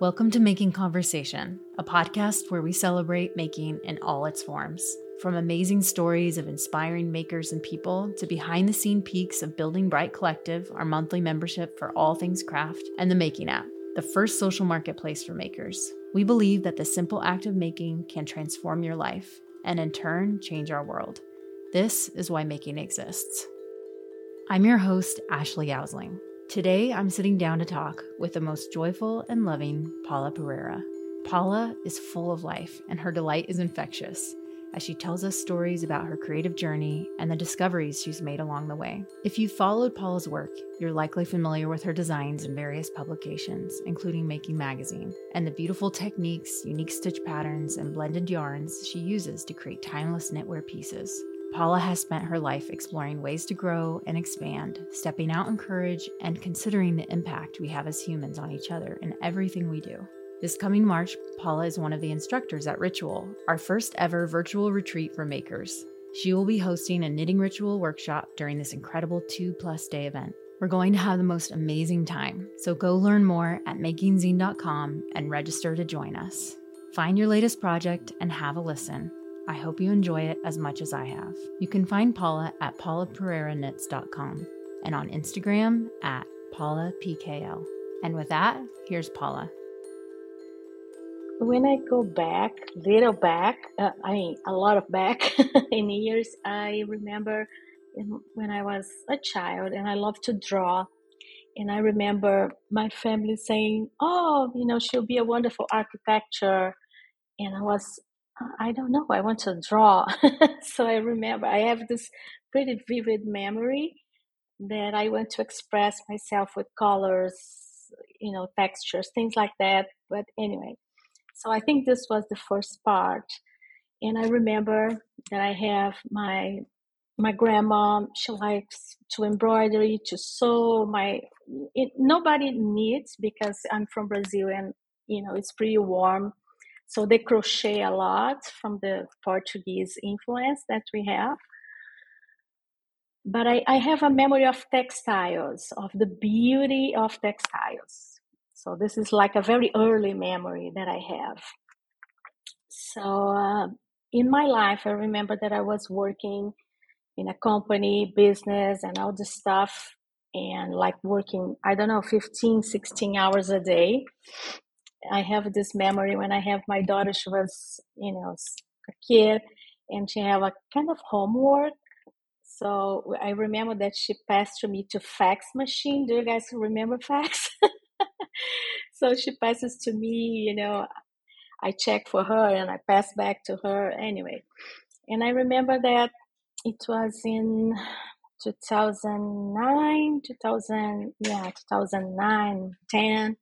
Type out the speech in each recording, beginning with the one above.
Welcome to Making Conversation, a podcast where we celebrate making in all its forms. From amazing stories of inspiring makers and people to behind the scene peaks of Building Bright Collective, our monthly membership for all things craft, and the Making app, the first social marketplace for makers. We believe that the simple act of making can transform your life and in turn change our world. This is why making exists. I'm your host, Ashley Yousling. Today, I'm sitting down to talk with the most joyful and loving Paula Pereira. Paula is full of life, and her delight is infectious as she tells us stories about her creative journey and the discoveries she's made along the way. If you've followed Paula's work, you're likely familiar with her designs in various publications, including Making Magazine, and the beautiful techniques, unique stitch patterns, and blended yarns she uses to create timeless knitwear pieces. Paula has spent her life exploring ways to grow and expand, stepping out in courage, and considering the impact we have as humans on each other in everything we do. This coming March, Paula is one of the instructors at Ritual, our first ever virtual retreat for makers. She will be hosting a knitting ritual workshop during this incredible two plus day event. We're going to have the most amazing time, so go learn more at makingzine.com and register to join us. Find your latest project and have a listen. I hope you enjoy it as much as I have. You can find Paula at paulapereiraknits.com and on Instagram at paulapkl. And with that, here's Paula. When I go back, little back, uh, I mean, a lot of back in years, I remember when I was a child and I loved to draw. And I remember my family saying, Oh, you know, she'll be a wonderful architecture. And I was I don't know. I want to draw. so I remember I have this pretty vivid memory that I want to express myself with colors, you know, textures, things like that. But anyway, so I think this was the first part. And I remember that I have my my grandma. She likes to embroidery, to sew. My it, nobody knits because I'm from Brazil and you know it's pretty warm so they crochet a lot from the Portuguese influence that we have. But I, I have a memory of textiles, of the beauty of textiles. So this is like a very early memory that I have. So uh, in my life, I remember that I was working in a company, business, and all this stuff, and like working, I don't know, 15, 16 hours a day. I have this memory when I have my daughter. She was, you know, a kid, and she have a kind of homework. So I remember that she passed to me to fax machine. Do you guys remember fax? so she passes to me. You know, I check for her and I pass back to her anyway. And I remember that it was in 2009, 2000, yeah, 2009, 10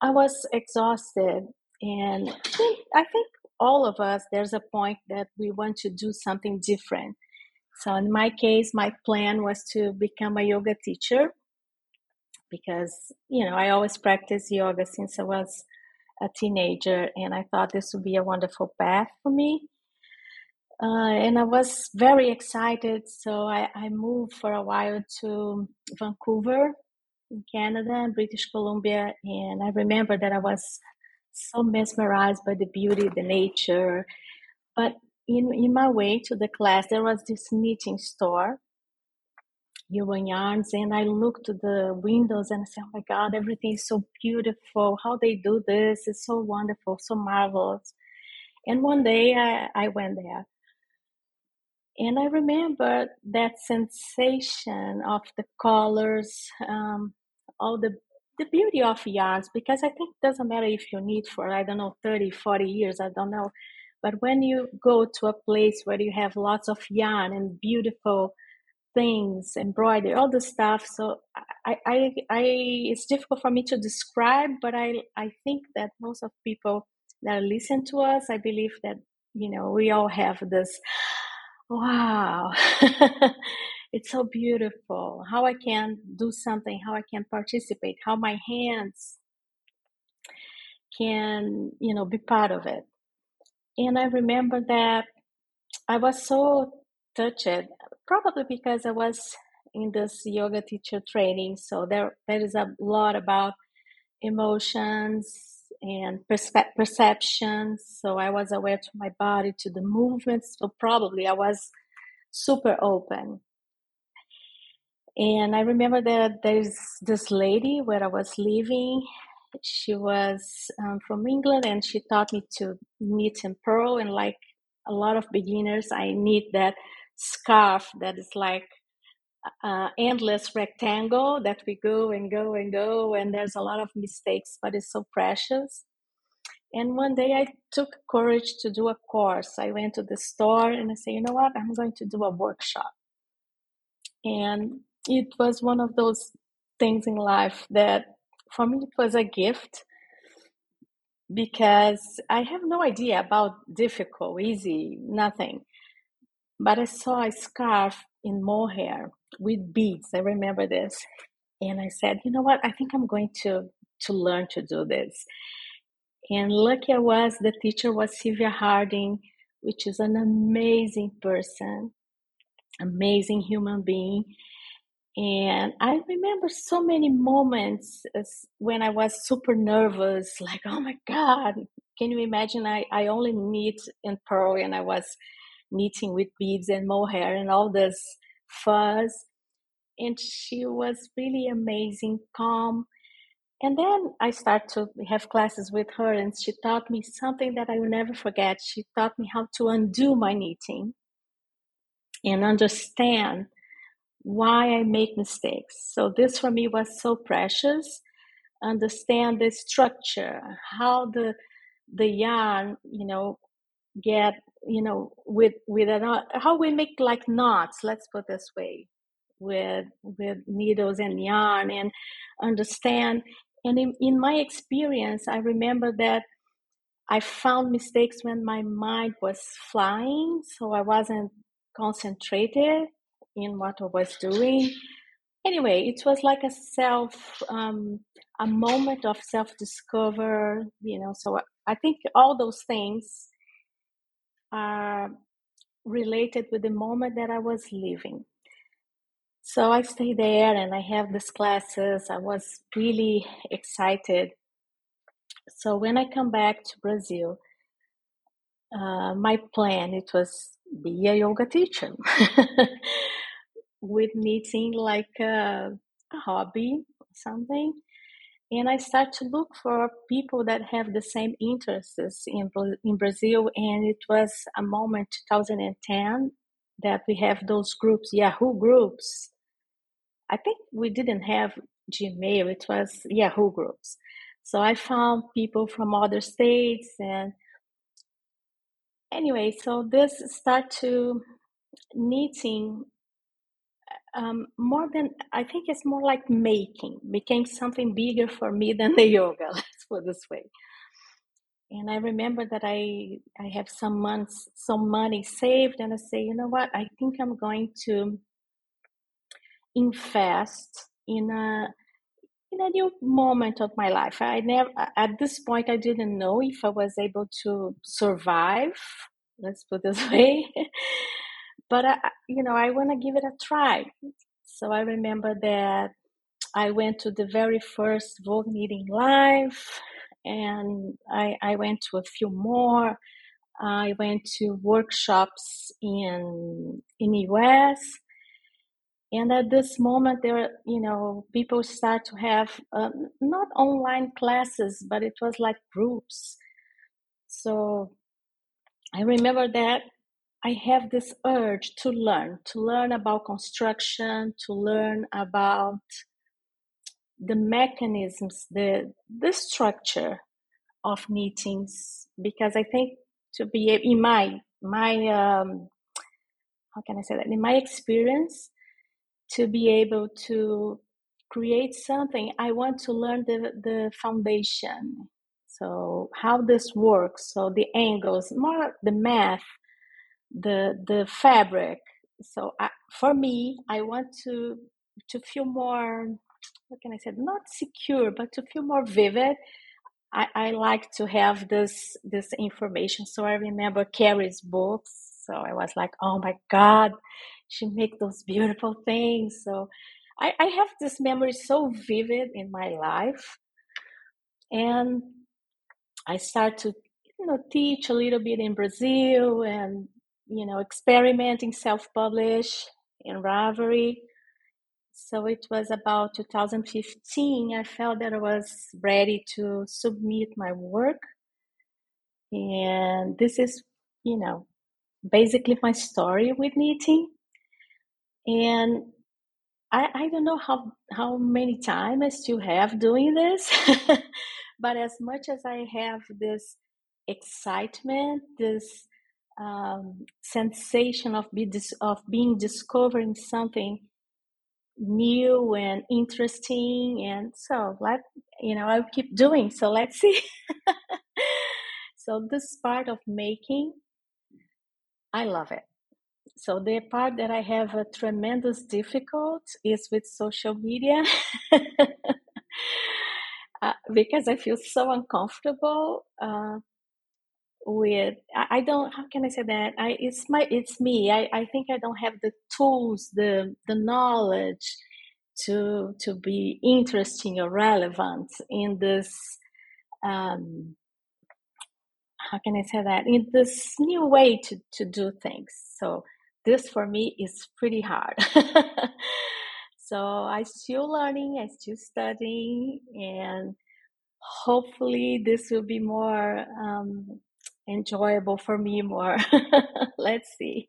I was exhausted, and I think, I think all of us there's a point that we want to do something different. So in my case, my plan was to become a yoga teacher because you know I always practiced yoga since I was a teenager, and I thought this would be a wonderful path for me. Uh, and I was very excited, so I, I moved for a while to Vancouver in Canada and British Columbia. And I remember that I was so mesmerized by the beauty, the nature. But in, in my way to the class, there was this knitting store, Urban Yarns, and I looked to the windows and I said, oh my God, everything is so beautiful. How they do this is so wonderful, so marvelous. And one day I, I went there. And I remember that sensation of the colors, um, all the the beauty of yarns because I think it doesn't matter if you knit for I don't know 30, 40 years, I don't know. But when you go to a place where you have lots of yarn and beautiful things, embroidery, all the stuff, so I, I, I, it's difficult for me to describe, but I, I think that most of people that listen to us, I believe that you know we all have this wow. It's so beautiful. How i can do something how i can participate how my hands can you know be part of it. And i remember that i was so touched probably because i was in this yoga teacher training so there there is a lot about emotions and perspe- perceptions. So I was aware to my body, to the movements. So probably I was super open. And I remember that there's this lady where I was living. She was um, from England and she taught me to knit and purl. And like a lot of beginners, I knit that scarf that is like uh, endless rectangle that we go and go and go, and there's a lot of mistakes, but it's so precious. And one day I took courage to do a course. I went to the store and I said, you know what, I'm going to do a workshop. And it was one of those things in life that for me it was a gift because I have no idea about difficult, easy, nothing. But I saw a scarf in mohair with beads. I remember this. And I said, you know what? I think I'm going to to learn to do this. And lucky I was, the teacher was Sylvia Harding, which is an amazing person, amazing human being. And I remember so many moments when I was super nervous, like, oh my God, can you imagine? I, I only meet in purl and I was knitting with beads and mohair and all this fuzz. And she was really amazing, calm. And then I started to have classes with her, and she taught me something that I will never forget. She taught me how to undo my knitting and understand why I make mistakes. So, this for me was so precious. Understand the structure, how the the yarn, you know, get you know with with how we make like knots let's put this way with with needles and yarn and understand. And in, in my experience i remember that i found mistakes when my mind was flying so i wasn't concentrated in what i was doing. Anyway it was like a self um, a moment of self discover you know so i think all those things are related with the moment that I was living. So I stayed there and I have these classes. I was really excited. So when I come back to Brazil, uh, my plan it was be a yoga teacher with knitting like a, a hobby or something and I start to look for people that have the same interests in in Brazil. And it was a moment, 2010, that we have those groups, Yahoo groups. I think we didn't have Gmail; it was Yahoo groups. So I found people from other states, and anyway, so this start to knitting um, more than I think it's more like making became something bigger for me than the yoga. Let's put this way. And I remember that I I have some months some money saved, and I say, you know what? I think I'm going to invest in a in a new moment of my life. I never at this point I didn't know if I was able to survive. Let's put this way but I, you know, I want to give it a try. So I remember that I went to the very first Vogue Knitting Live, and I, I went to a few more. I went to workshops in in US, and at this moment, there, you know, people start to have um, not online classes, but it was like groups. So I remember that I have this urge to learn, to learn about construction, to learn about the mechanisms, the the structure of meetings, because I think to be in my my um, how can I say that in my experience, to be able to create something, I want to learn the the foundation. So how this works, so the angles, more the math the the fabric. So I, for me, I want to to feel more. What can I say? Not secure, but to feel more vivid. I, I like to have this this information. So I remember Carrie's books. So I was like, oh my God, she make those beautiful things. So I, I have this memory so vivid in my life. and I start to you know teach a little bit in Brazil and you know experimenting self-publish in Ravelry. So it was about 2015. I felt that I was ready to submit my work, and this is you know basically my story with knitting. And I, I don't know how how many time I still have doing this, but as much as I have this excitement, this um, sensation of be dis- of being discovering something new and interesting, and so let you know I'll keep doing. So let's see. so this part of making, I love it. So the part that I have a tremendous difficult is with social media. uh, because I feel so uncomfortable uh, with I, don't how can I say that? I it's my it's me. I, I think I don't have the tools the the knowledge to to be interesting or relevant in this um, how can I say that? In this new way to to do things. So this for me is pretty hard. so I still learning, I still studying, and hopefully this will be more um, enjoyable for me more. Let's see.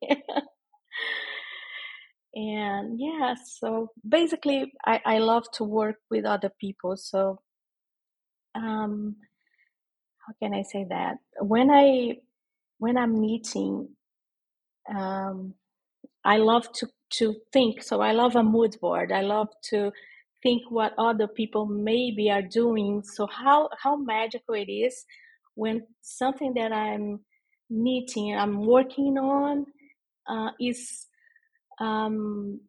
and yeah, so basically I, I love to work with other people. So um, how can I say that? When I when I'm meeting um, I love to to think. So I love a mood board. I love to think what other people maybe are doing. So how how magical it is when something that I'm knitting, I'm working on, uh, is um,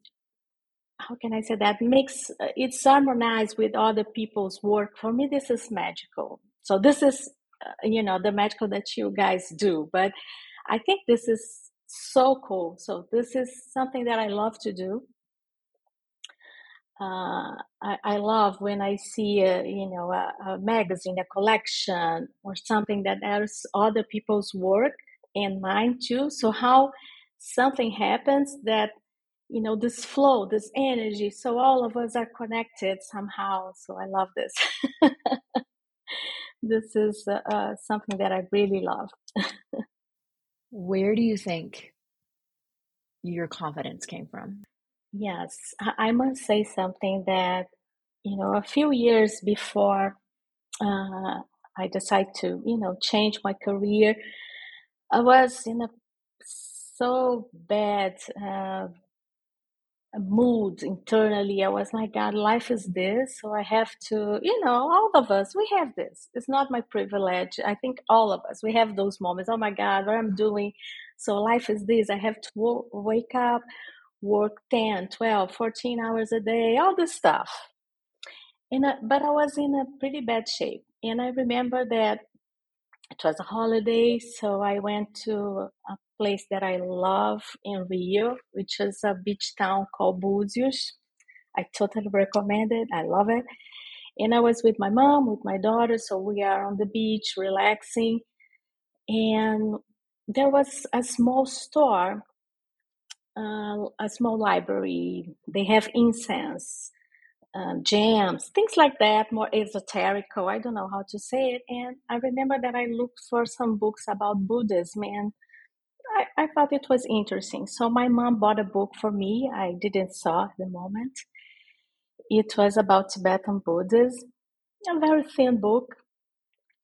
how can I say that makes uh, it's harmonized with other people's work. For me, this is magical. So this is uh, you know the magical that you guys do, but I think this is so cool. So this is something that I love to do. Uh, I, I, love when I see a, you know a, a, magazine, a collection, or something that has other people's work and mine too. So how something happens that you know this flow, this energy. So all of us are connected somehow. So I love this. this is uh, uh, something that I really love. Where do you think your confidence came from? Yes, I must say something that, you know, a few years before uh, I decided to, you know, change my career, I was in a so bad uh, mood internally. I was like, God, life is this. So I have to, you know, all of us, we have this. It's not my privilege. I think all of us, we have those moments. Oh my God, what I'm doing. So life is this. I have to w- wake up, work 10, 12, 14 hours a day, all this stuff. And, but I was in a pretty bad shape. And I remember that it was a holiday, so I went to a place that I love in Rio, which is a beach town called Búzios. I totally recommend it. I love it. And I was with my mom, with my daughter, so we are on the beach relaxing. And there was a small store, uh, a small library. They have incense um, jams, things like that, more esoterical. I don't know how to say it. And I remember that I looked for some books about Buddhism and I, I thought it was interesting. So my mom bought a book for me. I didn't saw at the moment. It was about Tibetan Buddhism, a very thin book.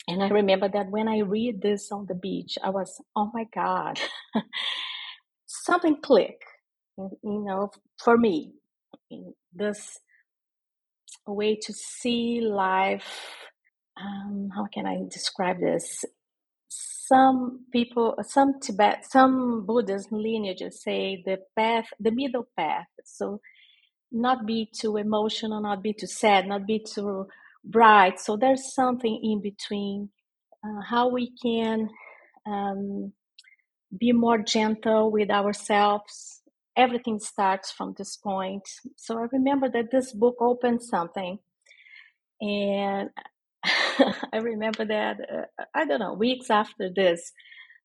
And I remember that when I read this on the beach, I was, oh my God, something click, you know, for me. This way to see life. Um, how can I describe this? Some people, some Tibet, some Buddhist lineages say the path, the middle path. So, not be too emotional, not be too sad, not be too bright. So, there's something in between. Uh, how we can um, be more gentle with ourselves everything starts from this point. So I remember that this book opened something. And I remember that, uh, I don't know, weeks after this,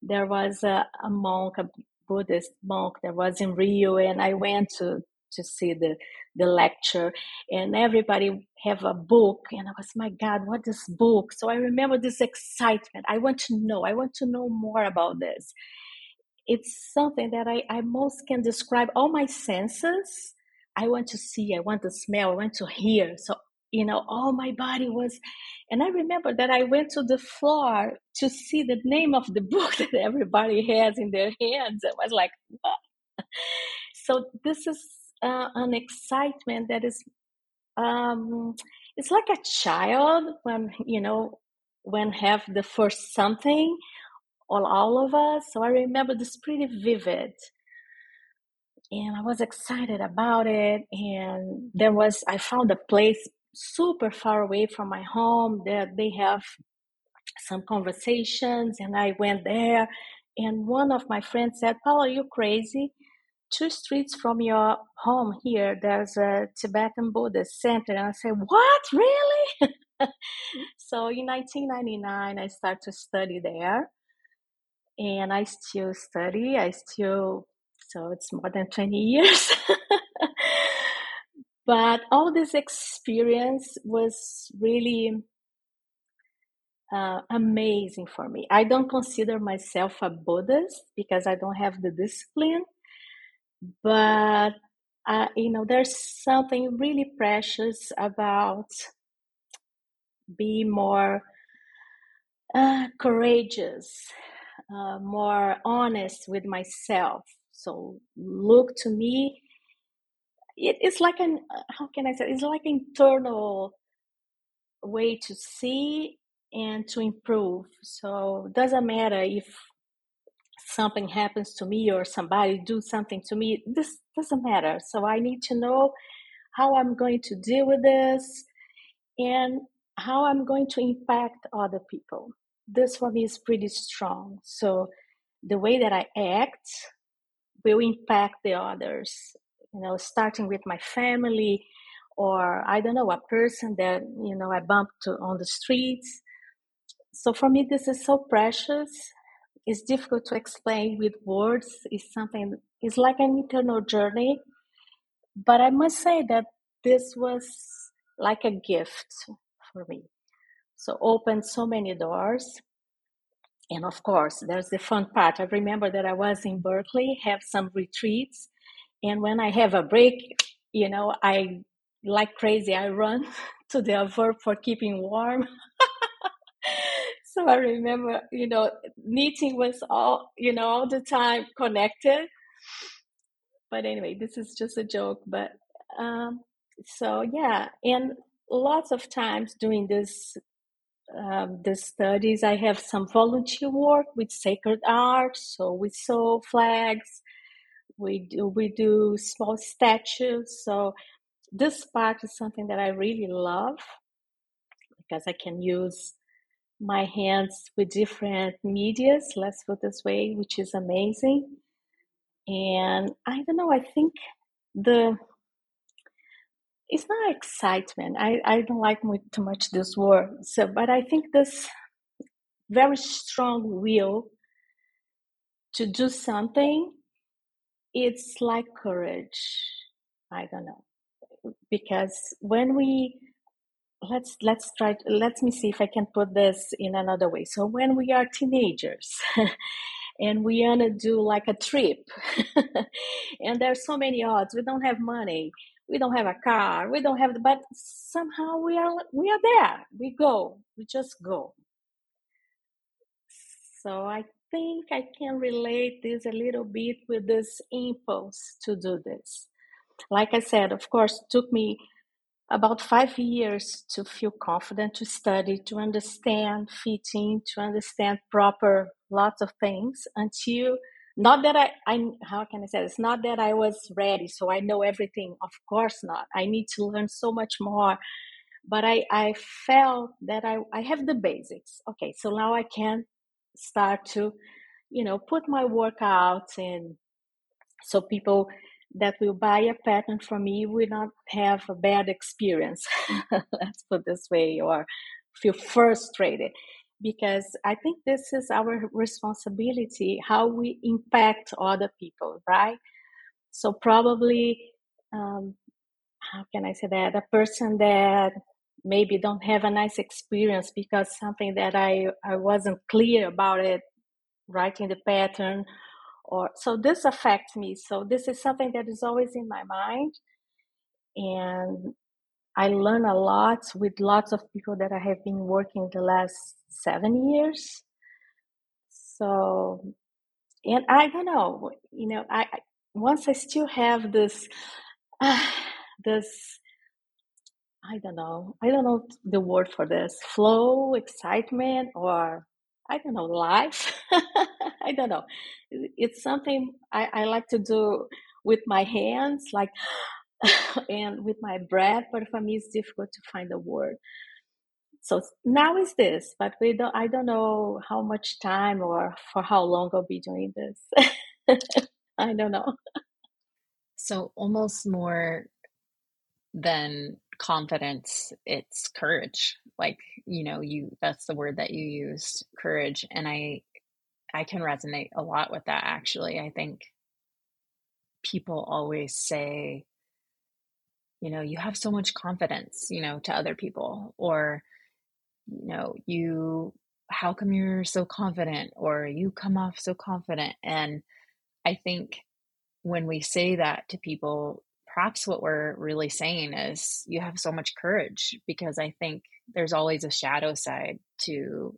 there was a, a monk, a Buddhist monk that was in Rio, and I went to to see the the lecture and everybody have a book and i was my god what is book so i remember this excitement i want to know i want to know more about this it's something that i, I most can describe all my senses. I want to see i want to smell i want to hear. So you know all my body was and i remember that i went to the floor to see the name of the book that everybody has in their hands. I was like what? So this is uh, an excitement that is um, it's like a child when you know when have the first something all all of us so i remember this pretty vivid and i was excited about it and there was i found a place super far away from my home that they have some conversations and i went there and one of my friends said paul are you crazy two streets from your home here, there's a Tibetan Buddhist center. And I said, What? Really? so in 1999, I started to study there. And I still study. I still, so it's more than 20 years. but all this experience was really uh, amazing for me. I don't consider myself a Buddhist because I don't have the discipline but uh, you know there's something really precious about being more uh, courageous uh, more honest with myself. So look to me. It, it's like an how can i say it's like internal way to see and to improve. So it doesn't matter if something happens to me or somebody do something to me this doesn't matter. So i need to know how i'm going to deal with this and how i'm going to impact other people this me is pretty strong so the way that i act will impact the others you know starting with my family or i don't know a person that you know i bumped on the streets so for me this is so precious it's difficult to explain with words. It's something, it's like an internal journey. But I must say that this was like a gift for me. So opened so many doors. And of course, there's the fun part. I remember that I was in Berkeley, have some retreats. And when I have a break, you know, I like crazy, I run to the Verb for Keeping Warm. So I remember, you know, meeting was all, you know, all the time connected. But anyway, this is just a joke. But um, so yeah, and lots of times doing this um, the studies, I have some volunteer work with sacred art. So we sew flags, we do we do small statues. So this part is something that I really love because I can use my hands with different medias, let's put this way, which is amazing. And I don't know, I think the it's not excitement. I, I don't like too much this word. So but I think this very strong will to do something, it's like courage. I don't know. Because when we let's let's try let me see if i can put this in another way so when we are teenagers and we want to do like a trip and there's so many odds we don't have money we don't have a car we don't have the, but somehow we are we are there. We go. We just go. So i think i can relate this a little bit with this impulse to do this. Like i said of course took me about five years to feel confident to study, to understand fitting, to understand proper lots of things until not that I, I how can I say it's not that I was ready, so I know everything. Of course not. I need to learn so much more. But I, I felt that I, I have the basics. Okay, so now I can start to, you know, put my work out and so people that will buy a pattern from me will not have a bad experience let's put this way or feel frustrated because I think this is our responsibility how we impact other people, right? So probably, um, how can I say that? A person that maybe don't have a nice experience because something that I I wasn't clear about it, writing the pattern, or so this affects me. So this is something that is always in my mind, and I learn a lot with lots of people that I have been working the last seven years. So, and I don't know, you know, I, I once I still have this, uh, this, I don't know, I don't know the word for this flow, excitement, or I don't know, life. I don't know. It's something I, I like to do with my hands, like, and with my breath, but for me, it's difficult to find a word so now is this but we don't i don't know how much time or for how long i'll be doing this. I don't know. So almost more than confidence it's courage. Like you know you that's the word that you used courage. And i i can resonate a lot with that actually. I think people always say you know you have so much confidence you know to other people. Or you know, you, how come you're so confident or you come off so confident? And I think when we say that to people, perhaps what we're really saying is you have so much courage because I think there's always a shadow side to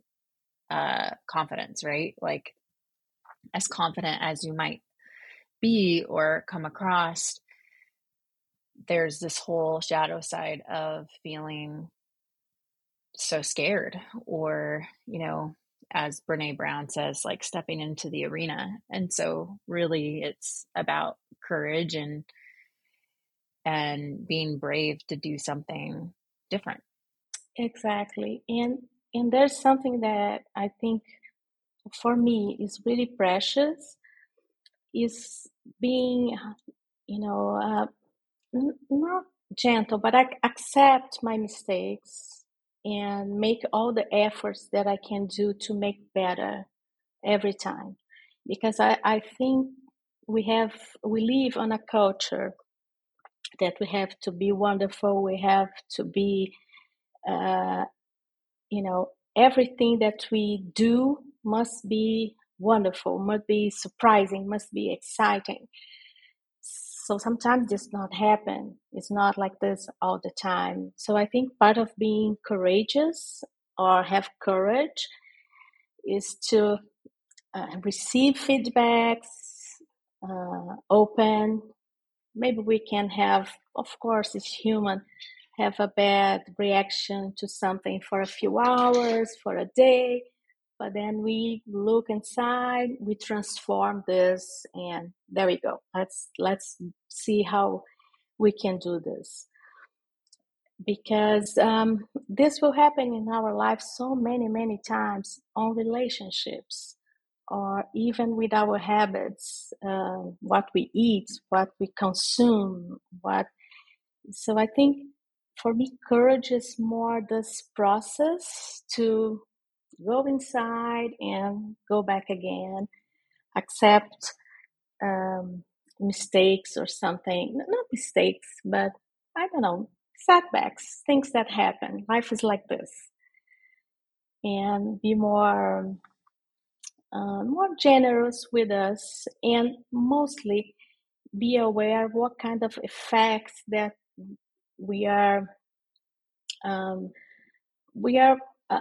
uh, confidence, right? Like, as confident as you might be or come across, there's this whole shadow side of feeling so scared or you know as Brené Brown says like stepping into the arena. And so really it's about courage and and being brave to do something different. Exactly. And and there's something that i think for me is really precious is being you know uh, not gentle but i accept my mistakes and make all the efforts that I can do to make better every time. Because I, I think we have we live on a culture that we have to be wonderful, we have to be uh, you know, everything that we do must be wonderful, must be surprising, must be exciting. So sometimes this not happen. It's not like this all the time. So I think part of being courageous or have courage is to uh, receive feedbacks, uh, open. Maybe we can have, of course, it's human, have a bad reaction to something for a few hours, for a day but then we look inside we transform this and there we go. Let's let's see how we can do this. Because um, this will happen in our life so many many times on relationships or even with our habits uh, what we eat what we consume what so i think for me courage is more this process to go inside and go back again, accept um, mistakes or something. Not mistakes, but I don't know, setbacks, things that happen. Life is like this. And be more uh, more generous with us and mostly be aware what kind of effects that we are um, we are uh,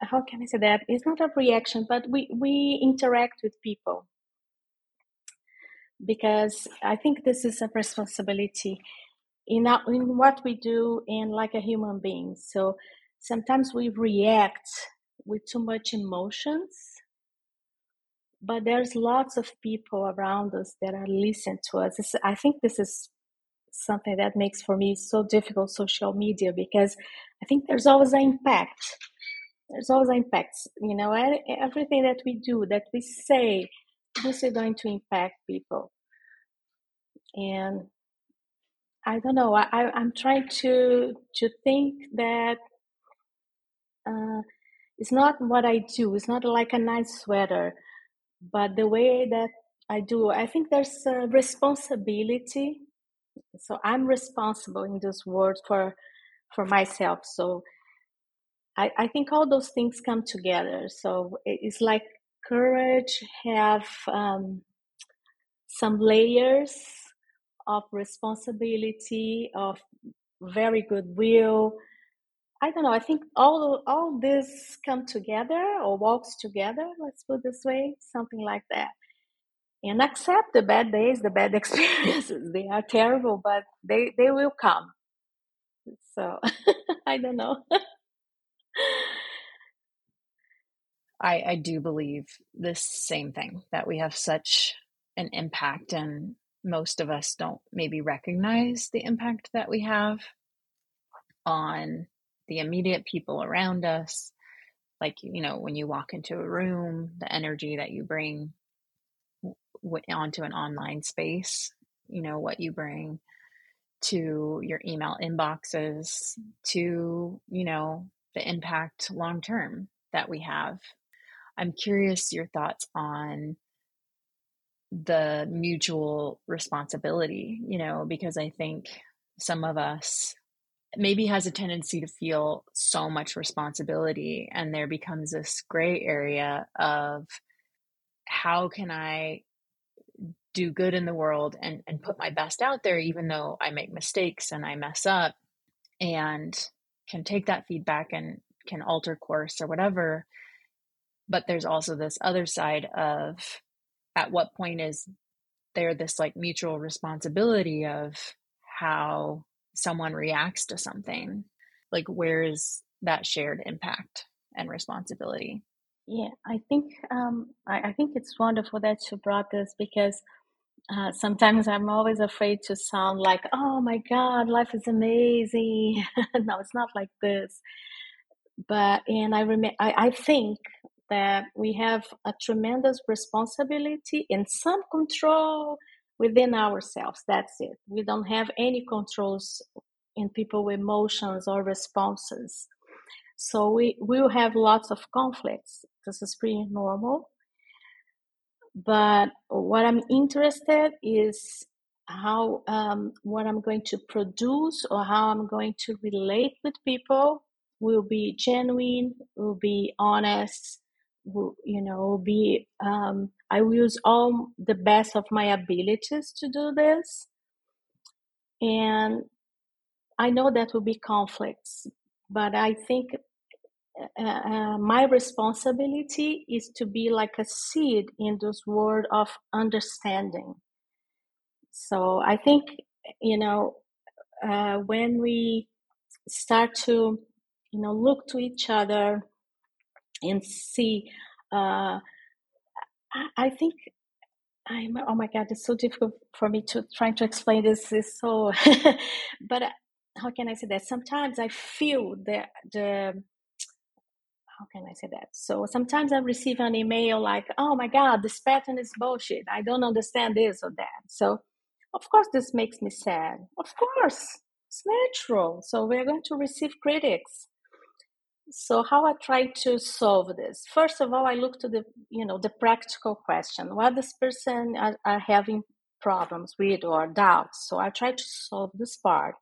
how can I say that? It's not a reaction, but we we interact with people because I think this is a responsibility in our, in what we do and like a human being. So sometimes we react with too much emotions, but there's lots of people around us that are listening to us. It's, I think this is something that makes for me so difficult social media because I think there's always an impact there's always impacts you know everything that we do that we say this is going to impact people and i don't know i i'm trying to to think that uh, it's not what I do. It's not like a nice sweater, but the way that I do. I think there's a responsibility. So I'm responsible in this world for for myself. So I, I think all those things come together. So it's like courage have um, some layers of responsibility, of very good will. I don't know. I think all all this come together or walks together. Let's put this way, something like that. And accept the bad days, the bad experiences. They are terrible, but they they will come. So I don't know. I, I do believe this same thing that we have such an impact and most of us don't maybe recognize the impact that we have on the immediate people around us. Like you know when you walk into a room the energy that you bring onto an online space you know what you bring to your email inboxes to you know the impact long term that we have. I'm curious your thoughts on the mutual responsibility you know because i think some of us maybe has a tendency to feel so much responsibility and there becomes this gray area of how can i do good in the world and and put my best out there even though i make mistakes and i mess up. And can take that feedback and can alter course or whatever but there's also this other side of at what point is there this like mutual responsibility of how someone reacts to something? Like where is that shared impact and responsibility? Yeah i think um, I, I, think it's wonderful that you brought this because uh, sometimes i'm always afraid to sound like oh my god life is amazing no it's not like this but and i remember I, I think that we have a tremendous responsibility and some control within ourselves. That's it. We don't have any controls in people emotions or responses. So we will have lots of conflicts. This is pretty normal. But what I'm interested is how um, what I'm going to produce or how I'm going to relate with people will be genuine, will be honest, will, you know, be um, I will use all the best of my abilities to do this. And I know that will be conflicts, but I think uh, uh, my responsibility is to be like a seed in this world of understanding. So I think, you know, uh, when we start to, you know, look to each other and see, uh, I think I'm, oh my God, it's so difficult for me to try to explain this. Is so, but uh, how can I say that? Sometimes I feel that the, how can I say that? So sometimes I receive an email like, oh my God, this pattern is bullshit. I don't understand this or that. So, of course, this makes me sad. Of course, it's natural. So we're going to receive critics so how i try to solve this first of all i look to the you know the practical question what this person are, are having problems with or doubts so i try to solve this part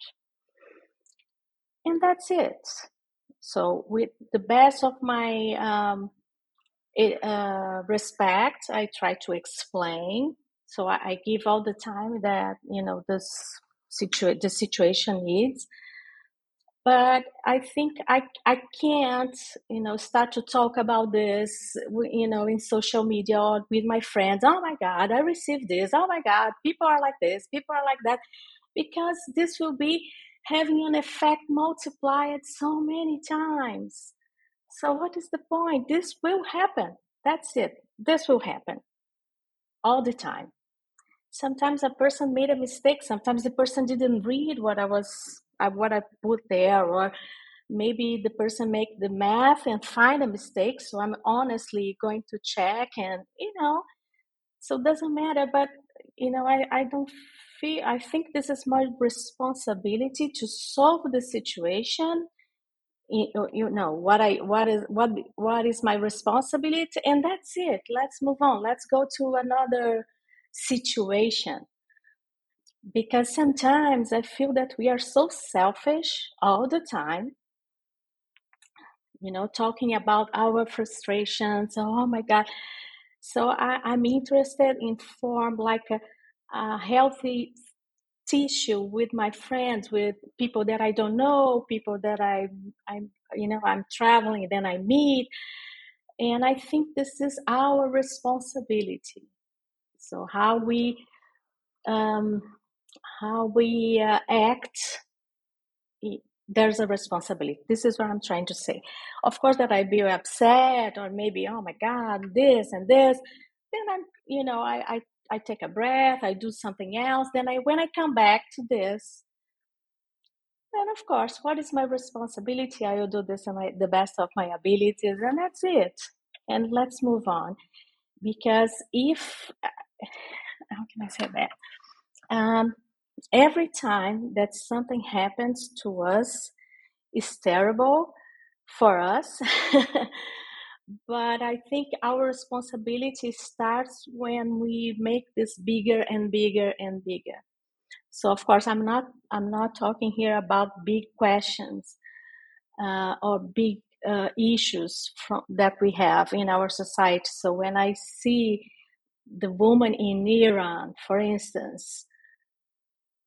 and that's it so with the best of my um, it, uh, respect i try to explain so I, I, give all the time that you know this situa- the situation needs but I think I I can't you know start to talk about this you know in social media or with my friends. Oh my God, I received this. Oh my God, people are like this. People are like that, because this will be having an effect multiplied so many times. So what is the point? This will happen. That's it. This will happen all the time. Sometimes a person made a mistake. Sometimes the person didn't read what I was uh, what I put there, or maybe the person make the math and find a mistake. So I'm honestly going to check, and you know, so it doesn't matter. But you know, I I don't feel. I think this is my responsibility to solve the situation. You know what i what is what what is my responsibility and that's it. Let's move on. Let's go to another situation. Because sometimes i feel that we are so selfish all the time you know talking about our frustrations. Oh my god so I, i'm interested in form like a, a healthy tissue with my friends, with people that I don't know, people that I, I'm, you know, I'm traveling, then I meet, and I think this is our responsibility. So how we, um, how we uh, act, there's a responsibility. This is what I'm trying to say. Of course, that I be upset or maybe, oh my God, this and this. Then I'm, you know, I, I I take a breath, I do something else. Then I when I come back to this, then of course, what is my responsibility? I will do this and the best of my abilities, and that's it. And let's move on. Because if how can I say that? Um, every time that something happens to us is terrible for us but I think our responsibility starts when we make this bigger and bigger and bigger. So of course, I'm not I'm not talking here about big questions uh, or big uh, issues from, that we have in our society. So when I see the woman in Iran, for instance,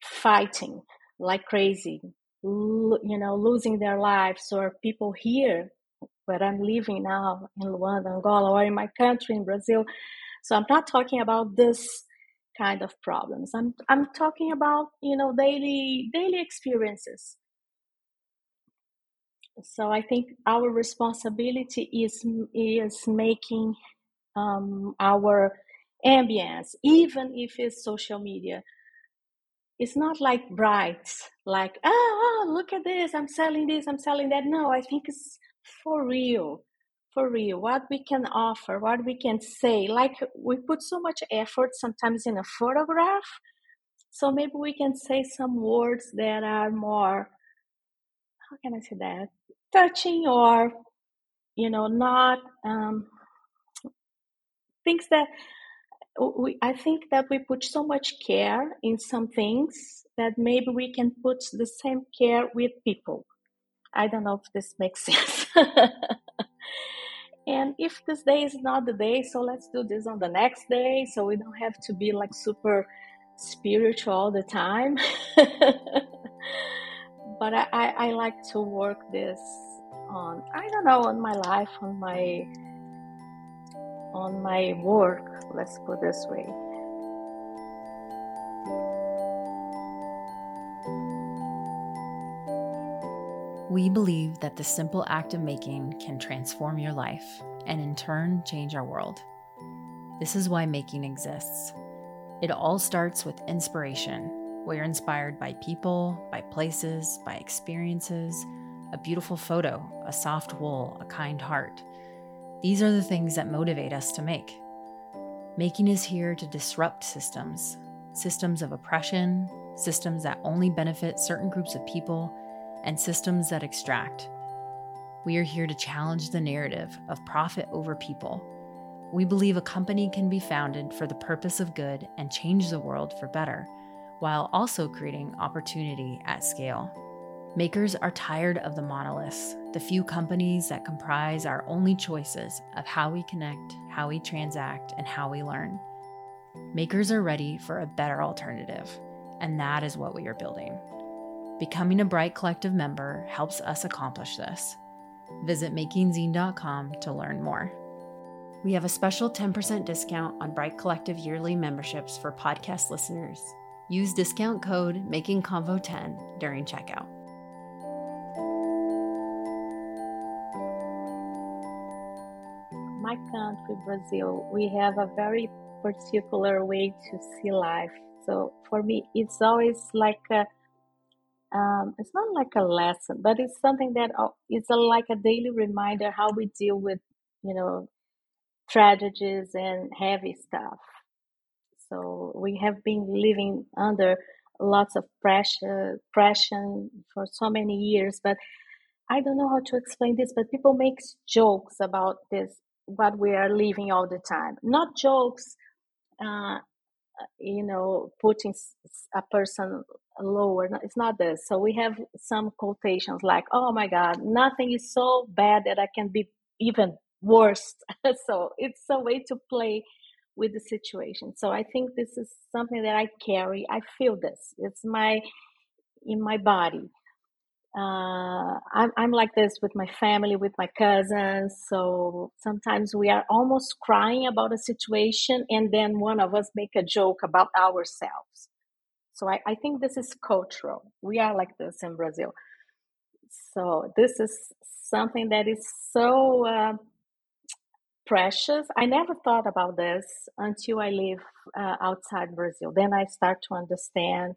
fighting like crazy, you know, losing their lives, or people here where I'm living now in Luanda, Angola, or in my country in Brazil. So I'm not talking about this kind of problems. I'm I'm talking about you know daily daily experiences. So I think our responsibility is is making um, our ambience, even if it's social media, it's not like bright, like oh, oh look at this, I'm selling this, I'm selling that. No, I think it's for real for real what we can offer what we can say like we put so much effort sometimes in a photograph so maybe we can say some words that are more how can i say that touching or you know not um, things that we, I think that we put so much care in some things that maybe we can put the same care with people. I don't know if this makes sense. and if this day is not the day, so let's do this on the next day so we don't have to be like super spiritual all the time. but I, I, I like to work this on, I don't know, on my life, on my on my work, let's put this way. We believe that the simple act of making can transform your life and in turn change our world. This is why making exists. It all starts with inspiration. We're inspired by people, by places, by experiences, a beautiful photo, a soft wool, a kind heart. These are the things that motivate us to make. Making is here to disrupt systems, systems of oppression, systems that only benefit certain groups of people and systems that extract. We are here to challenge the narrative of profit over people. We believe a company can be founded for the purpose of good and change the world for better, while also creating opportunity at scale. Makers are tired of the monoliths, the few companies that comprise our only choices of how we connect, how we transact, and how we learn. Makers are ready for a better alternative, and that is what we are building. Becoming a Bright Collective member helps us accomplish this. Visit makingzine.com to learn more. We have a special 10% discount on Bright Collective yearly memberships for podcast listeners. Use discount code MAKINGCONVO10 during checkout. My country, Brazil, we have a very particular way to see life. So for me, it's always like a um, it's not like a lesson, but it's something that it's a, like a daily reminder how we deal with, you know, tragedies and heavy stuff. So we have been living under lots of pressure, pressure for so many years, but I don't know how to explain this, but people make jokes about this, what we are living all the time. Not jokes, uh, you know, putting a person lower. It's not this. So we have some quotations like, oh my God, nothing is so bad that I can be even worse. so it's a way to play with the situation. So I think this is something that I carry. I feel this. It's my in my body. Uh, I'm, I'm like this with my family, with my cousins. So sometimes we are almost crying about a situation, and then one of us make a joke about ourselves. So I, I think this is cultural. We are like this in Brazil. So this is something that is so uh, precious. I never thought about this until I live uh, outside Brazil. Then I start to understand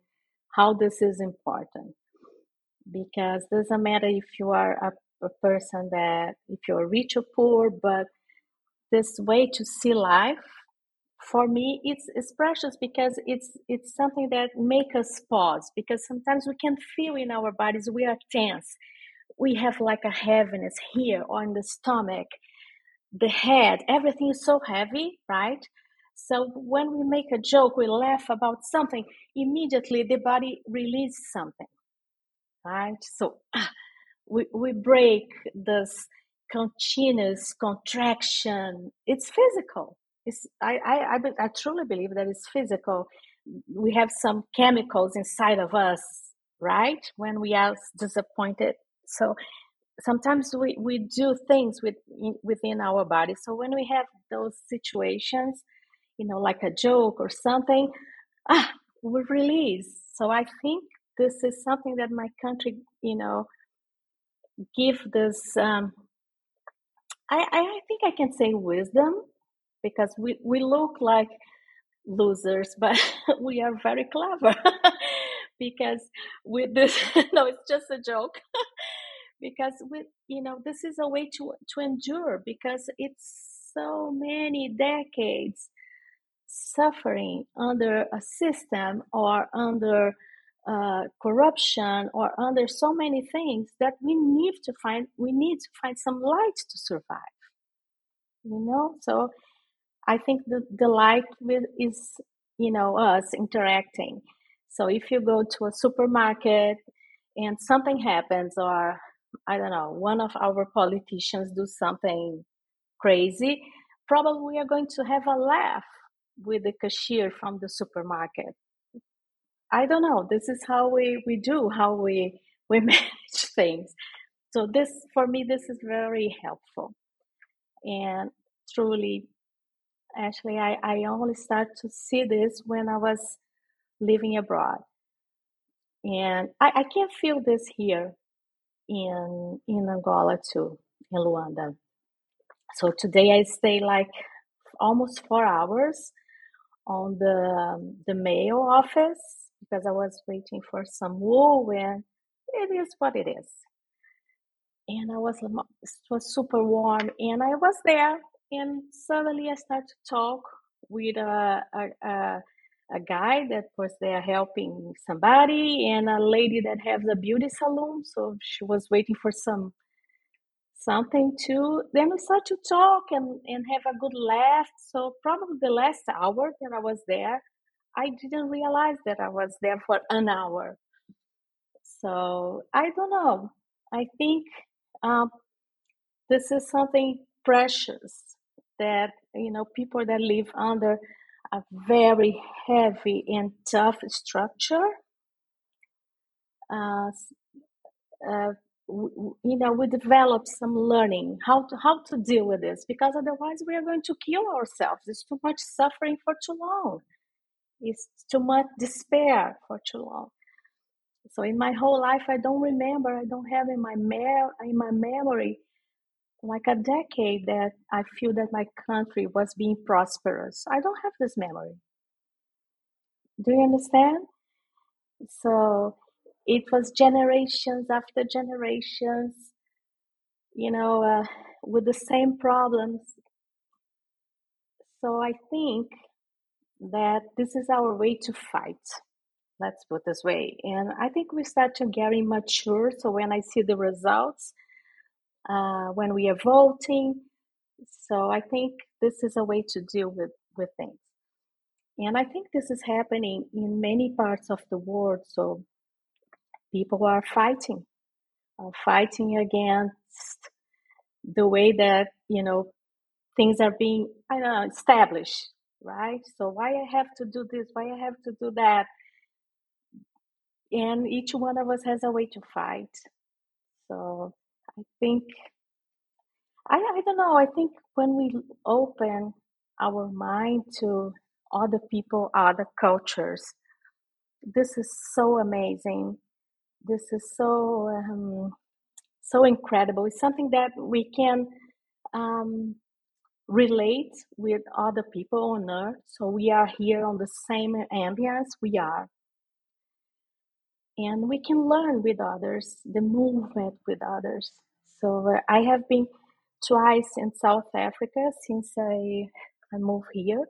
how this is important because doesn't matter if you are a, a person that if you're rich or poor, but this way to see life for me it's it's precious because it's it's something that make us pause because sometimes we can feel in our bodies we are tense. We have like a heaviness here on the stomach the head everything is so heavy right? So when we make a joke we laugh about something immediately the body releases something right? So we, we break this continuous contraction. It's physical. It's I, I i i truly believe that it's physical. We have some chemicals inside of us right? When we are disappointed. So sometimes we, we do things with, within our body. So when we have those situations, you know, like a joke or something, ah, we release. So I think this is something that my country, you know, give this. Um, I, I think I can say wisdom because we, we look like losers, but we are very clever because with this, no, it's just a joke because with you know this is a way to to endure because it's so many decades suffering under a system or under uh, corruption or under so many things that we need to find we need to find some light to survive you know so i think the, the light with is you know us interacting so if you go to a supermarket and something happens or I don't know, one of our politicians do something crazy, probably we are going to have a laugh with the cashier from the supermarket. I don't know. This is how we, we do, how we, we manage things. So this, for me, this is very helpful. And truly, actually, I, I only start to see this when I was living abroad. And I, I can't feel this here in in Angola too, in Luanda. So today I stay like almost four hours on the the mail office because I was waiting for some wool and it is what it is. And I was it was super warm and I was there and suddenly I started to talk with a, a, a a guy that was there helping somebody and a lady that has a beauty salon so she was waiting for some something too then we started to talk and, and have a good laugh so probably the last hour that i was there i didn't realize that i was there for an hour so i don't know i think um, this is something precious that you know people that live under a very heavy and tough structure. Uh, uh, you know, we develop some learning how to how to deal with this because otherwise we are going to kill ourselves. It's too much suffering for too long. It's too much despair for too long. So in my whole life, I don't remember. I don't have in my mer- in my memory like a decade that I feel that my country was being prosperous. I don't have this memory. Do you understand? So it was generations after generations, you know, uh, with the same problems. So I think that this is our way to fight. let's put this way. And I think we start to getting mature. So when I see the results, uh, when we are voting, so I think this is a way to deal with, with things. And I think this is happening in many parts of the world. So people are fighting, are fighting against the way that, you know, things are being, know, established, right? So why I have to do this? Why I have to do that? And each one of us has a way to fight. So I think, I, I don't know, I think when we open our mind to other people, other cultures, this is so amazing. This is so um, so incredible. It's something that we can um, relate with other people on earth. So we are here on the same ambience. We are. And we can learn with others, the movement with others. So uh, I have been twice in South Africa since I, I moved here.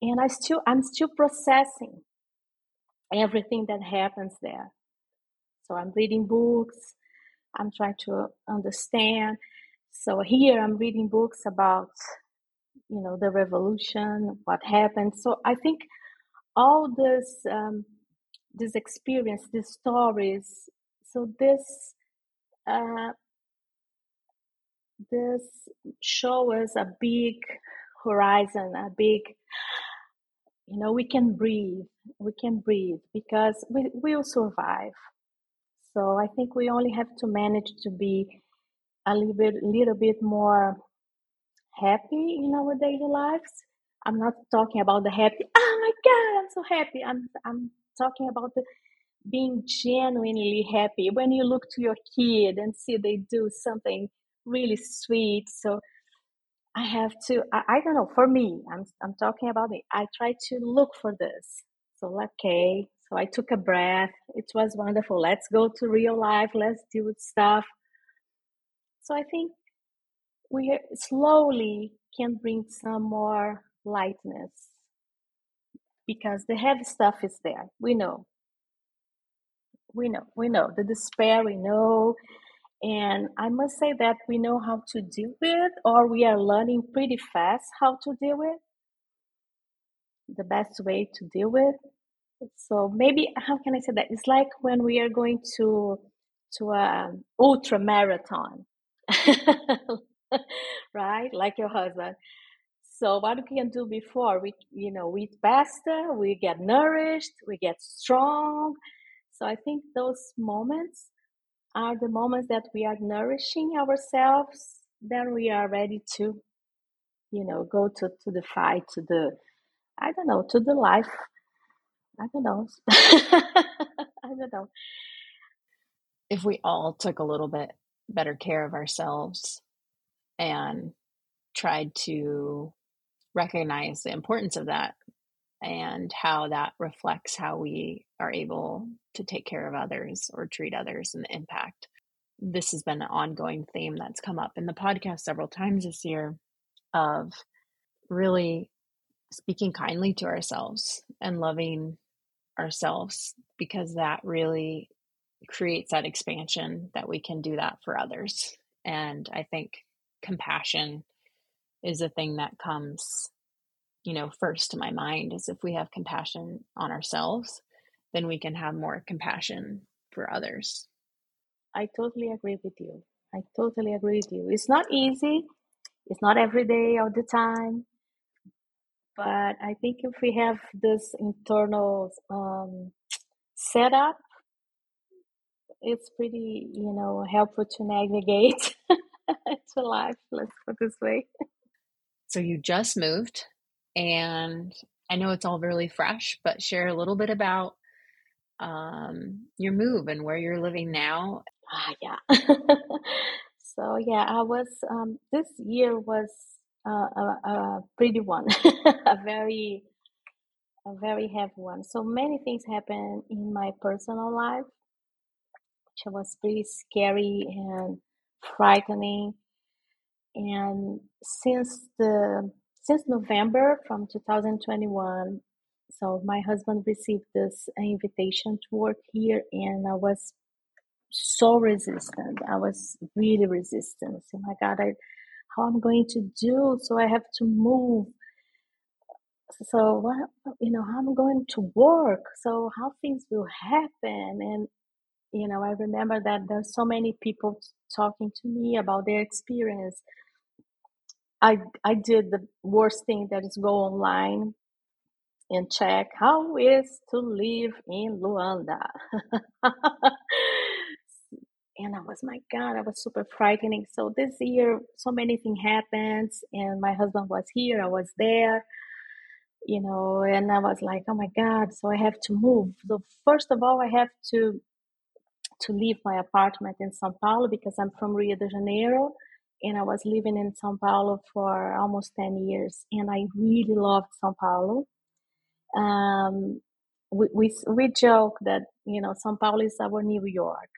And I still I'm still processing everything that happens there. So I'm reading books, I'm trying to understand. So here I'm reading books about, you know, the revolution, what happened. So I think all this, um, this experience, these stories. So this, uh, this show us a big horizon, a big, you know, we can breathe. We can breathe because we will survive. So I think we only have to manage to be a little bit, little bit more happy in our daily lives. I'm not talking about the happy. Oh my God, I'm so happy. I'm I'm talking about the being genuinely happy when you look to your kid and see they do something really sweet. So I have to. I, I don't know. For me, I'm I'm talking about me. I try to look for this. So okay, so I took a breath. It was wonderful. Let's go to real life. Let's do stuff. So I think we slowly can bring some more lightness because the heavy stuff is there. We know. We know. We know. The despair, we know. And I must say that we know how to deal with, or we are learning pretty fast how to deal with the best way to deal with so maybe how can I say that? It's like when we are going to to a ultra marathon, right? Like your husband. So what we can do before we, you know, we eat faster, we get nourished, we get strong. So I think those moments are the moments that we are nourishing ourselves. Then we are ready to, you know, go to to the fight, to the, I don't know, to the life I don't know. I don't know. If we all took a little bit better care of ourselves and tried to recognize the importance of that and how that reflects how we are able to take care of others or treat others and the impact. This has been an ongoing theme that's come up in the podcast several times this year of really speaking kindly to ourselves and loving ourselves because that really creates that expansion that we can do that for others. And I think compassion is a thing that comes, you know, first to my mind is if we have compassion on ourselves, then we can have more compassion for others. I totally agree with you. I totally agree with you. It's not easy. It's not every day all the time. But I think if we have this internal um, setup, it's pretty, you know, helpful to navigate to life. Let's put this way. So you just moved, and I know it's all really fresh, but share a little bit about um, your move and where you're living now. Ah, yeah. so yeah, I was. Um, this year was a, a, pretty one, a very, a very heavy one. So many things happened in my personal life, which was pretty scary and frightening. And since the since November from 2021, so my husband received this invitation to work here, and I was so resistant. I was really resistant. Oh my God, I, how I'm going to do? So I have to move. So what, you know, how I'm going to work? So how things will happen? And you know, I remember that there's so many people talking to me about their experience. I I did the worst thing that is go online and check how is to live in Luanda. and I was my God, I was super frightening. So this year, so many things happens, and my husband was here, I was there, you know, and I was like, oh my God, so I have to move. So first of all, I have to to leave my apartment in São Paulo because I'm from Rio de Janeiro, and I was living in São Paulo for almost ten years, and I really loved São Paulo. Um, we, we we joke that you know São Paulo is our New York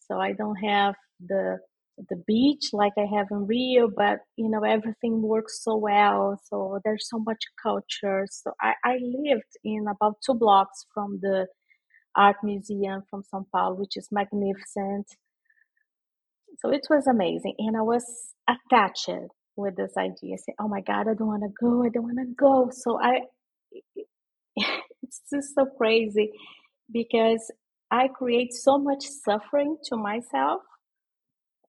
so I don't have the the beach like I have in Rio, but you know everything works so well. So there's so much culture. So I, I lived in about two blocks from the art museum from São Paulo, which is magnificent. So it was amazing, and I was attached with this idea. I said, "Oh my God, I don't want to go. I don't want to go." So I, it's just so crazy because I create so much suffering to myself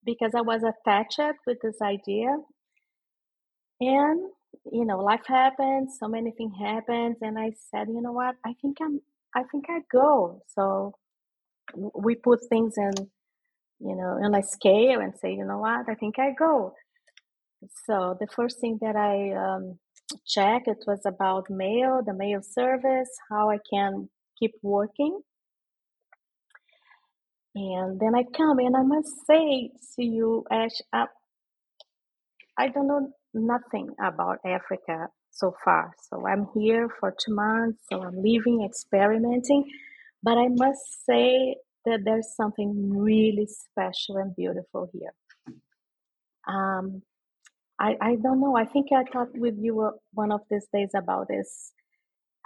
because I was attached with this idea. And, you know, life happens, so many things happens. And I said, you know what? I think I'm, I think I go. So we put things in, you know, in a scale and say, you know what? I think I go. So the first thing that I um, checked, it was about mail, the mail service, how I can keep working and then I come and I must say to you, Ash, I, I don't know nothing about Africa so far. So I'm here for two months, so I'm living, experimenting. But I must say that there's something really special and beautiful here. Um, I, I don't know. I think I talked with you one of these days about this.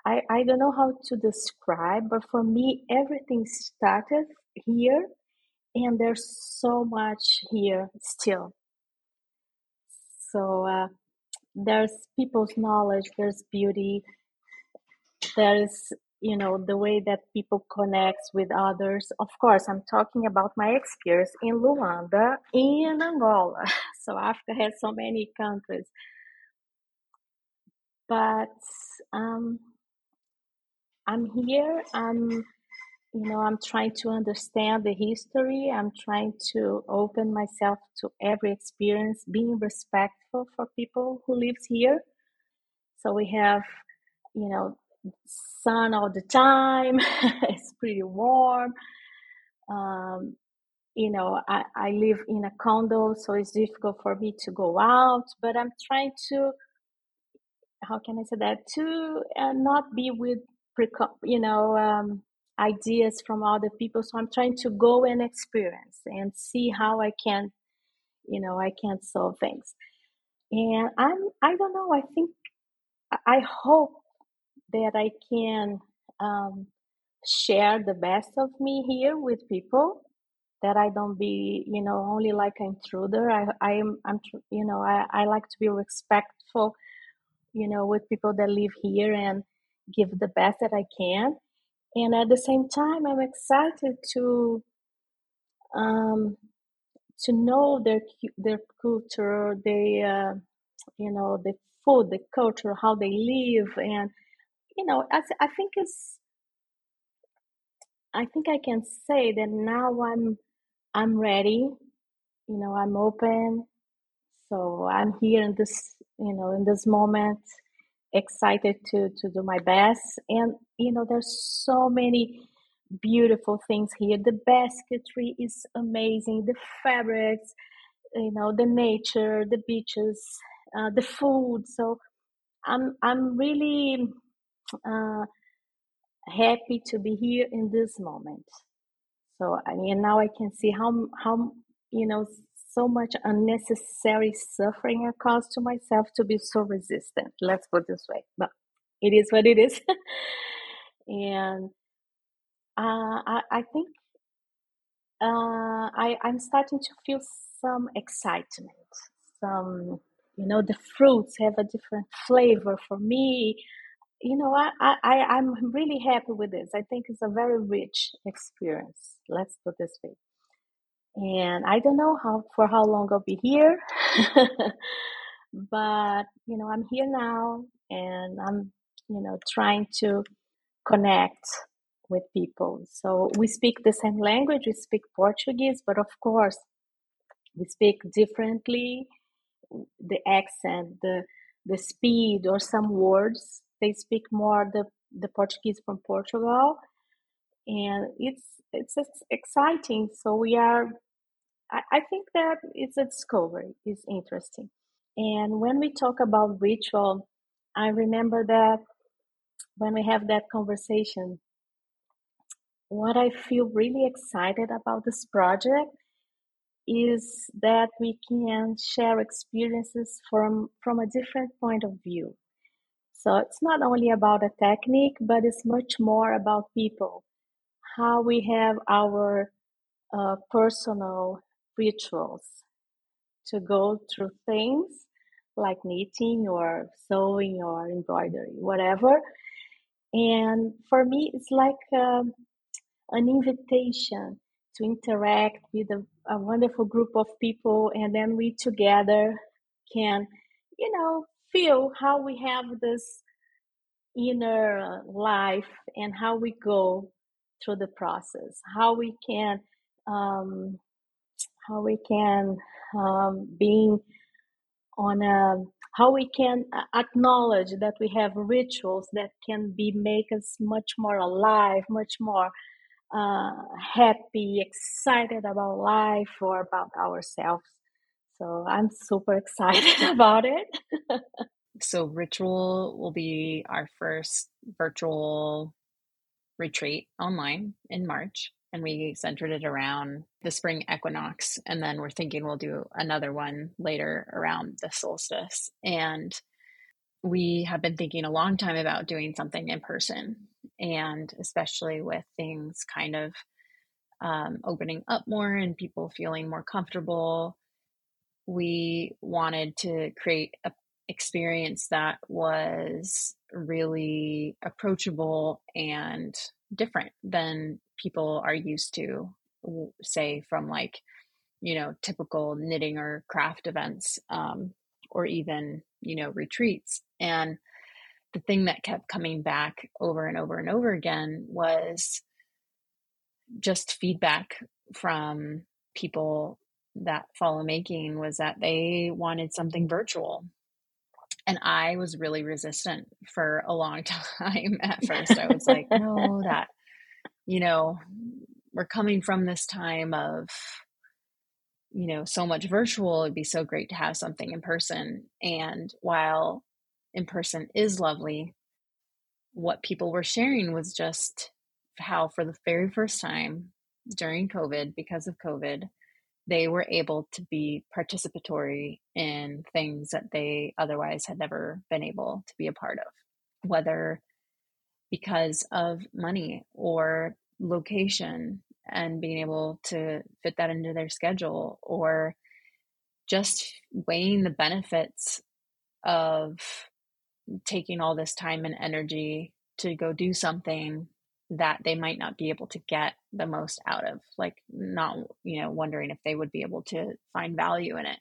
I, I don't know how to describe, but for me, everything started here and there's so much here still so uh, there's people's knowledge there's beauty there's you know the way that people connect with others. Of course i'm talking about my experience in luanda in angola. So africa has so many countries. But um, i'm here i'm you know i'm trying to understand the history. I'm trying to open myself to every experience being respectful for people who lives here. So we have you know sun all the time. It's pretty warm. Um, you know I, I live in a condo so it's difficult for me to go out but i'm trying to how can i say that? To uh, not be with you know um, ideas from other people. So i'm trying to go and experience and see how i can you know i can solve things. And i'm i don't know i think i hope that i can um, share the best of me here with people that i don't be you know only like an intruder. I i am i'm you know i, I like to be respectful you know with people that live here and give the best that i can and at the same time i'm excited to um, to know their their culture they uh, you know the food the culture how they live and you know I, I think it's i think i can say that now i'm i'm ready you know i'm open. So i'm here in this you know in this moment excited to to do my best. And you know there's so many beautiful things here. The basketry is amazing. The fabrics you know the nature the beaches uh, the food. So i'm i'm really uh, happy to be here in this moment. So i mean now i can see how how you know so much unnecessary suffering I caused to myself to be so resistant. Let's put this way. But it is what it is. and uh, I, I think uh, I, I'm starting to feel some excitement. Some, you know, the fruits have a different flavor for me. You know, I, I, I'm really happy with this. I think it's a very rich experience. Let's put this way. And I don't know how for how long I'll be here, but you know, I'm here now, and I'm, you know, trying to connect with people. So we speak the same language, we speak Portuguese, but of course, we speak differently. The accent, the the speed, or some words they speak more the the Portuguese from Portugal, and it's it's, exciting. So we are. I, I think that it's a discovery. It's interesting. And when we talk about ritual, I remember that when we have that conversation what I feel really excited about this project is that we can share experiences from from a different point of view. So it's not only about a technique, but it's much more about people, how we have our uh, personal rituals to go through things like knitting or sewing or embroidery, whatever. And for me, it's like um, an invitation to interact with a, a wonderful group of people and then we together can you know feel how we have this inner life and how we go through the process how we can um, how we can um, being on a how we can acknowledge that we have rituals that can be make us much more alive much more uh, happy, excited about life or about ourselves. So I'm super excited about it. so, Ritual will be our first virtual retreat online in March. And we centered it around the spring equinox. And then we're thinking we'll do another one later around the solstice. And we have been thinking a long time about doing something in person and especially with things kind of um, opening up more and people feeling more comfortable we wanted to create a experience that was really approachable and different than people are used to say from like you know typical knitting or craft events um, or even you know retreats. And the thing that kept coming back over and over and over again was just feedback from people that follow making was that they wanted something virtual and i was really resistant for a long time at first i was like no that you know we're coming from this time of you know so much virtual it'd be so great to have something in person and while in person is lovely. What people were sharing was just how, for the very first time during COVID, because of COVID, they were able to be participatory in things that they otherwise had never been able to be a part of, whether because of money or location and being able to fit that into their schedule or just weighing the benefits of taking all this time and energy to go do something that they might not be able to get the most out of like not you know wondering if they would be able to find value in it.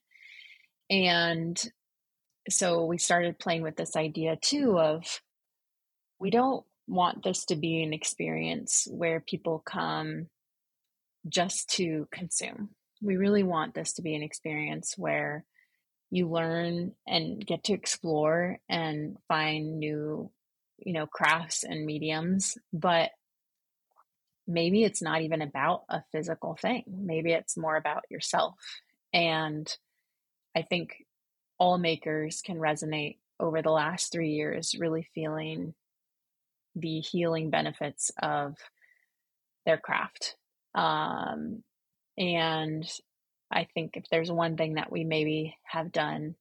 And so we started playing with this idea too of we don't want this to be an experience where people come just to consume. We really want this to be an experience where you learn and get to explore and find new you know crafts and mediums but maybe it's not even about a physical thing. Maybe it's more about yourself. And i think all makers can resonate over the last 3 years really feeling the healing benefits of their craft. Um, and I think if there's one thing that we maybe have done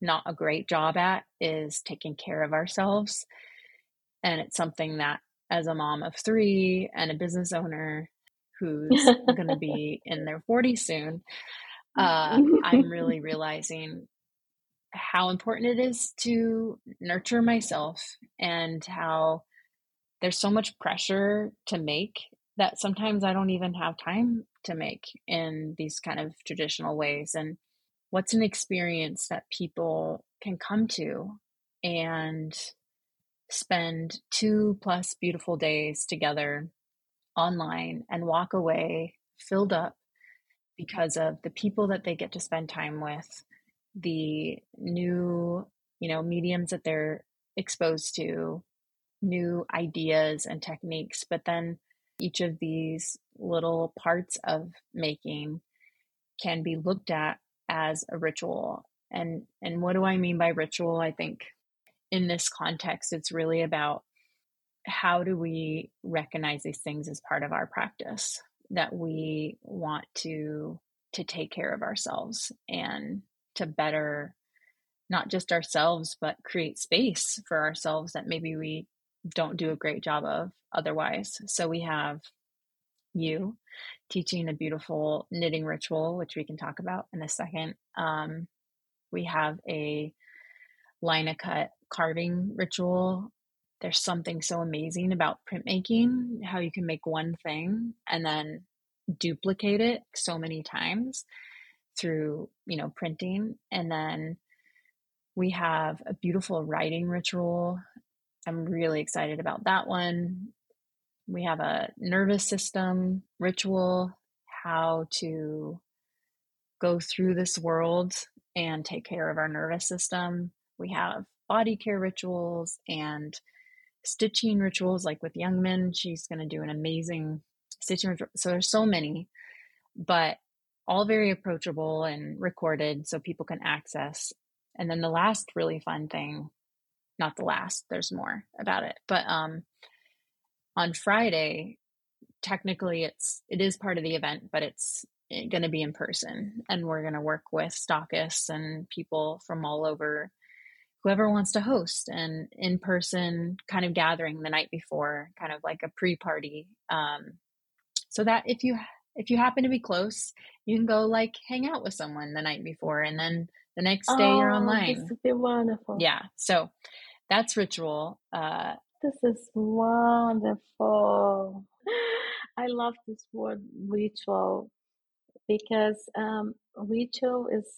not a great job at is taking care of ourselves. And it's something that, as a mom of three and a business owner who's going to be in their 40s soon, uh, I'm really realizing how important it is to nurture myself and how there's so much pressure to make that sometimes I don't even have time to make in these kind of traditional ways. And what's an experience that people can come to and spend two plus beautiful days together online and walk away filled up because of the people that they get to spend time with, the new, you know, mediums that they're exposed to, new ideas and techniques, but then each of these little parts of making can be looked at as a ritual. And and what do I mean by ritual? I think in this context it's really about how do we recognize these things as part of our practice that we want to to take care of ourselves and to better not just ourselves but create space for ourselves that maybe we don't do a great job of otherwise. So we have you teaching a beautiful knitting ritual which we can talk about in a second. Um, we have a Linocut carving ritual there's something so amazing about printmaking, how you can make one thing and then duplicate it so many times through, you know, printing. And then we have a beautiful writing ritual. I'm really excited about that one. We have a nervous system ritual, how to go through this world and take care of our nervous system. We have body care rituals and stitching rituals like with young men, She's going to do an amazing stitching ritual. So there's so many, but all very approachable and recorded so people can access. And then the last really fun thing, not the last, there's more about it, but um, on Friday, technically it's it is part of the event, but it's eh, going to be in person, and we're going to work with stockists and people from all over whoever wants to host an in-person kind of gathering the night before kind of like a pre-party um, so that if you if you happen to be close you can go like hang out with someone the night before and then the next day oh, you're online. this would be wonderful. Yeah so that's ritual uh, this is wonderful. I love this word ritual because um, ritual is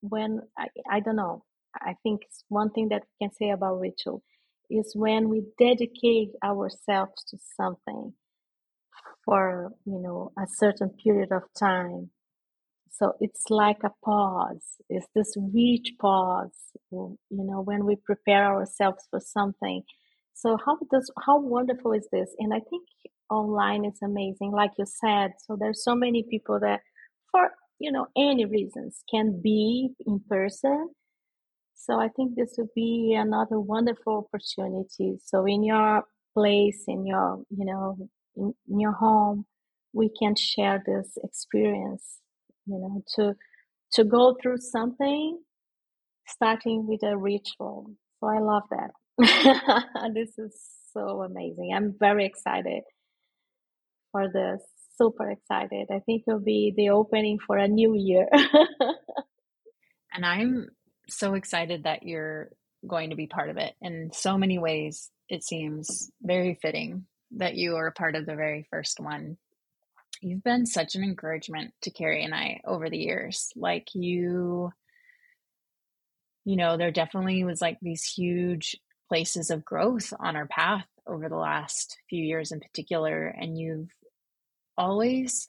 when I, I don't know I think one thing that we can say about ritual is when we dedicate ourselves to something for you know a certain period of time. So it's like a pause. It's this rich pause you know when we prepare ourselves for something. So how does how wonderful is this? And i think online is amazing like you said. So there's so many people that for you know any reasons can be in person so I think this would be another wonderful opportunity. So in your place, in your, you know, in, in your home, we can share this experience, you know, to to go through something starting with a ritual. So I love that. this is so amazing. I'm very excited for this. Super excited. I think it'll be the opening for a new year. and I'm so excited that you're going to be part of it. In so many ways, it seems very fitting that you are a part of the very first one. You've been such an encouragement to Carrie and I over the years. Like you, you know, there definitely was like these huge places of growth on our path over the last few years in particular. And you've always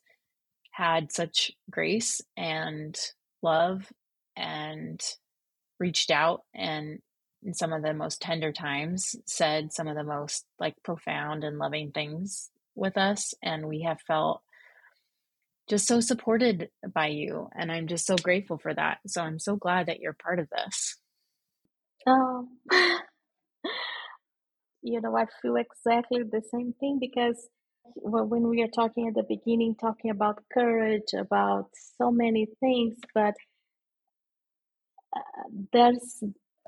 had such grace and love and reached out and in some of the most tender times said some of the most like profound and loving things with us and we have felt just so supported by you and i'm just so grateful for that. So i'm so glad that you're part of this. Oh you know i feel exactly the same thing because when we are talking at the beginning talking about courage about so many things but there's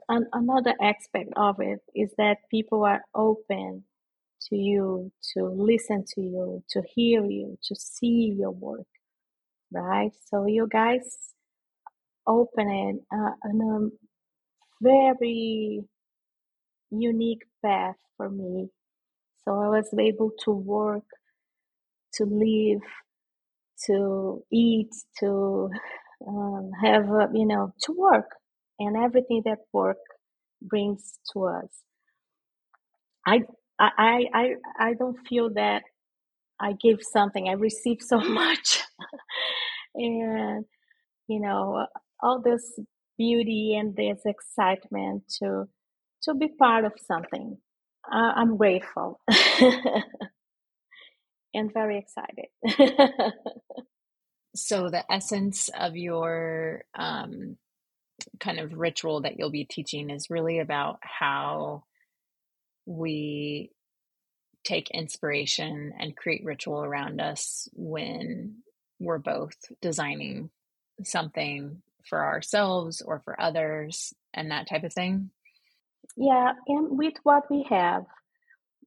an, another aspect of it is that people are open to you, to listen to you, to hear you, to see your work, right? So you guys opened uh, a very unique path for me. So I was able to work, to live, to eat, to um, have, uh, you know, to work and everything that work brings to us. I, I, I, I don't feel that I give something. I receive so much. and, you know, all this beauty and this excitement to, to be part of something. I'm grateful and very excited. so the essence of your um, kind of ritual that you'll be teaching is really about how we take inspiration and create ritual around us when we're both designing something for ourselves or for others and that type of thing? Yeah and with what we have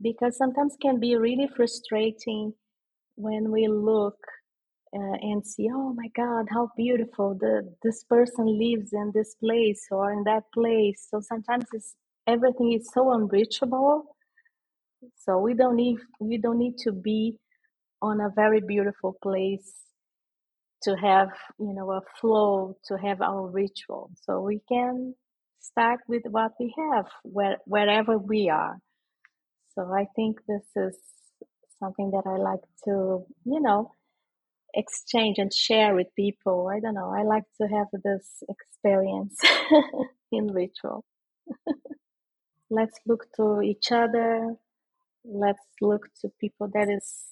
because sometimes can be really frustrating when we look uh, and see oh my god how beautiful the this person lives in this place or in that place. So sometimes it's everything is so unreachable. So we don't need we don't need to be on a very beautiful place to have you know a flow to have our ritual. So we can start with what we have where, wherever we are. So i think this is something that i like to you know exchange and share with people. I don't know. I like to have this experience in ritual. Let's look to each other. Let's look to people that is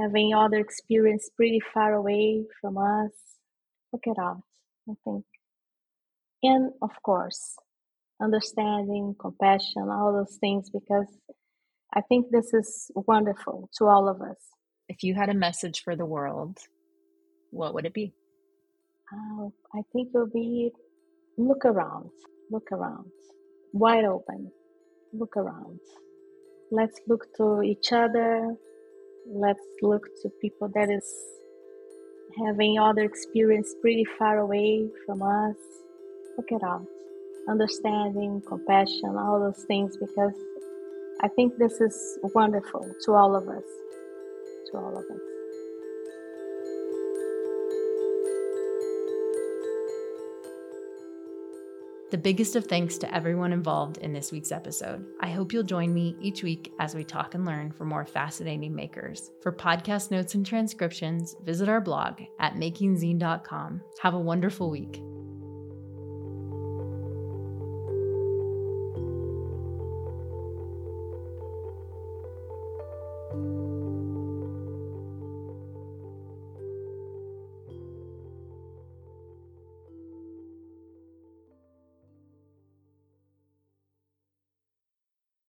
having other experience pretty far away from us. Look it out, I think. And of course, understanding, compassion, all those things, because I think this is wonderful to all of us if you had a message for the world, what would it be? Uh, I think it would be look around, look around, wide open, look around. Let's look to each other. Let's look to people that is having other experience pretty far away from us. Look out. Understanding, compassion, all those things, because I think this is wonderful to all of us The biggest of thanks to everyone involved in this week's episode. I hope you'll join me each week as we talk and learn from more fascinating makers. For podcast notes and transcriptions, visit our blog at makingzine.com. Have a wonderful week.